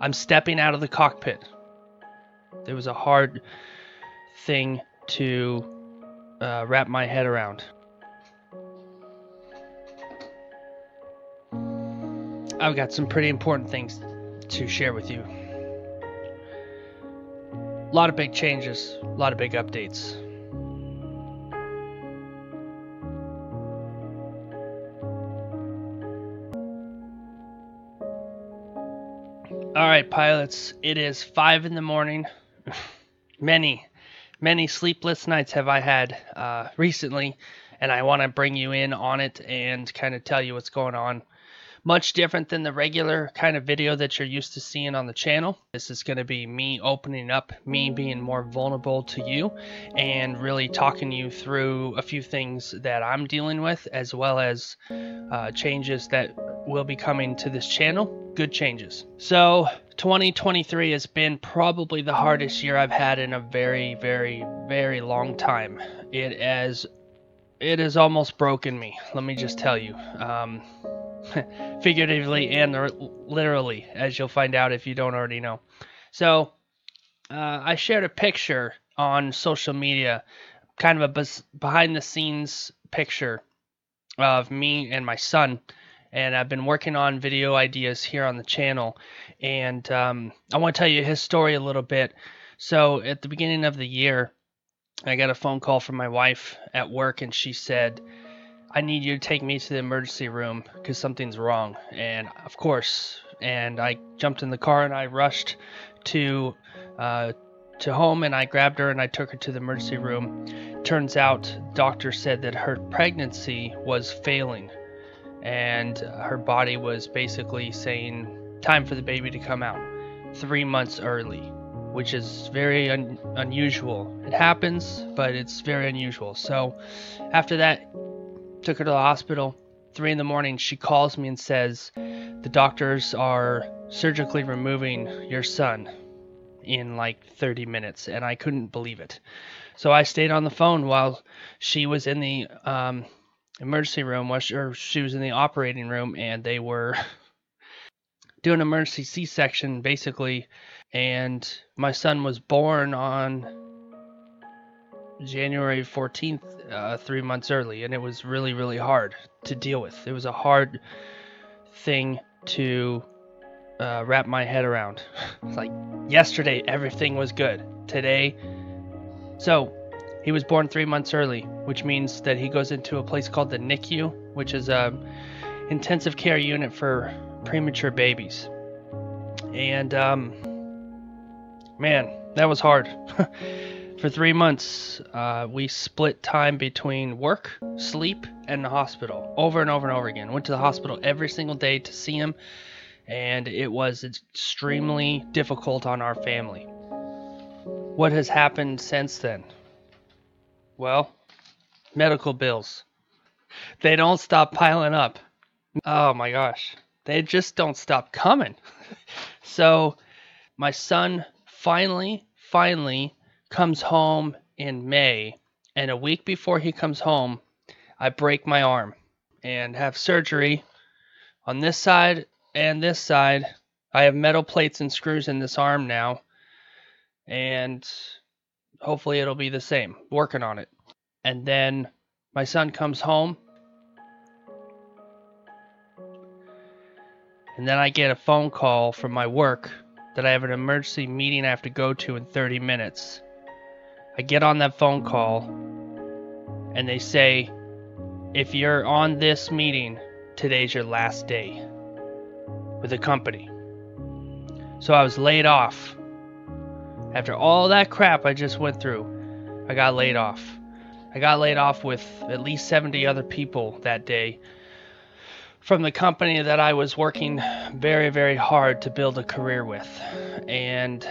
I'm stepping out of the cockpit. It was a hard thing to uh, wrap my head around. I've got some pretty important things to share with you. A lot of big changes, a lot of big updates. All right, pilots, it is five in the morning. many, many sleepless nights have I had uh, recently, and I want to bring you in on it and kind of tell you what's going on much different than the regular kind of video that you're used to seeing on the channel. This is going to be me opening up, me being more vulnerable to you, and really talking you through a few things that I'm dealing with, as well as uh, changes that will be coming to this channel. Good changes. So, 2023 has been probably the hardest year I've had in a very, very, very long time. It has, it has almost broken me. Let me just tell you. Um, figuratively and literally, as you'll find out if you don't already know. So, uh, I shared a picture on social media, kind of a behind the scenes picture of me and my son. And I've been working on video ideas here on the channel. And um, I want to tell you his story a little bit. So, at the beginning of the year, I got a phone call from my wife at work, and she said, I need you to take me to the emergency room because something's wrong. And of course, and I jumped in the car and I rushed to uh, to home and I grabbed her and I took her to the emergency room. Turns out, doctor said that her pregnancy was failing, and her body was basically saying, "Time for the baby to come out." Three months early, which is very un- unusual. It happens, but it's very unusual. So, after that, took her to the hospital. Three in the morning, she calls me and says, The doctors are surgically removing your son in like 30 minutes. And I couldn't believe it. So I stayed on the phone while she was in the um, emergency room, or she was in the operating room, and they were doing emergency C section basically. And my son was born on January 14th, uh, three months early, and it was really, really hard to deal with. It was a hard thing to uh, wrap my head around. like yesterday, everything was good. Today, so he was born three months early, which means that he goes into a place called the NICU, which is a intensive care unit for premature babies. And um, man, that was hard. For three months, uh, we split time between work, sleep, and the hospital over and over and over again. Went to the hospital every single day to see him, and it was extremely difficult on our family. What has happened since then? Well, medical bills. They don't stop piling up. Oh my gosh. They just don't stop coming. so, my son finally, finally comes home in May, and a week before he comes home, I break my arm and have surgery on this side and this side. I have metal plates and screws in this arm now, and hopefully it'll be the same. Working on it. And then my son comes home. And then I get a phone call from my work that I have an emergency meeting I have to go to in 30 minutes. I get on that phone call and they say, if you're on this meeting, today's your last day with the company. So I was laid off. After all that crap I just went through, I got laid off. I got laid off with at least 70 other people that day from the company that I was working very, very hard to build a career with. And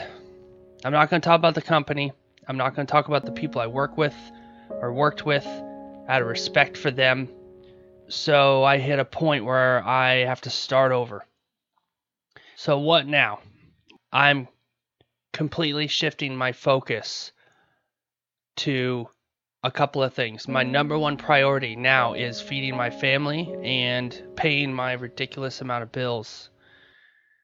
I'm not going to talk about the company. I'm not going to talk about the people I work with or worked with out of respect for them. So I hit a point where I have to start over. So what now? I'm completely shifting my focus to a couple of things. My number one priority now is feeding my family and paying my ridiculous amount of bills.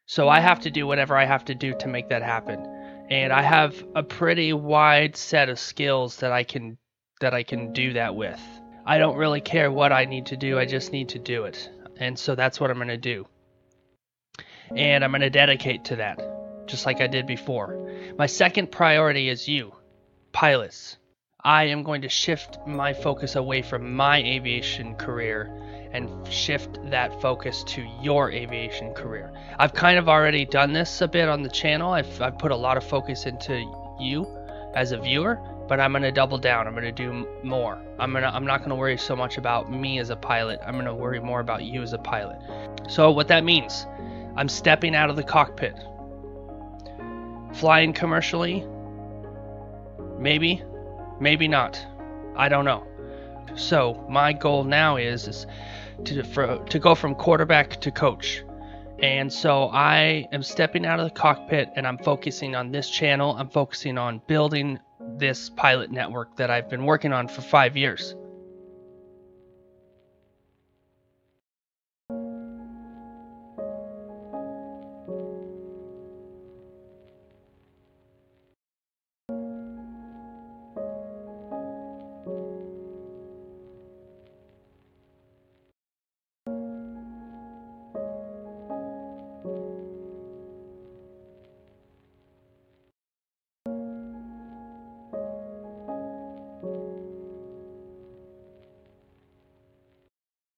So I have to do whatever I have to do to make that happen. And I have a pretty wide set of skills that I can that I can do that with. I don't really care what I need to do, I just need to do it. And so that's what I'm going to do. And I'm going to dedicate to that, just like I did before. My second priority is you, pilots. I am going to shift my focus away from my aviation career and shift that focus to your aviation career. I've kind of already done this a bit on the channel. I've, I've put a lot of focus into you as a viewer, but I'm going to double down. I'm going to do more. I'm going to I'm not going to worry so much about me as a pilot. I'm going to worry more about you as a pilot. So what that means, I'm stepping out of the cockpit. Flying commercially? Maybe, maybe not. I don't know. So my goal now is, is to for, to go from quarterback to coach. And so I am stepping out of the cockpit and I'm focusing on this channel. I'm focusing on building this pilot network that I've been working on for five years.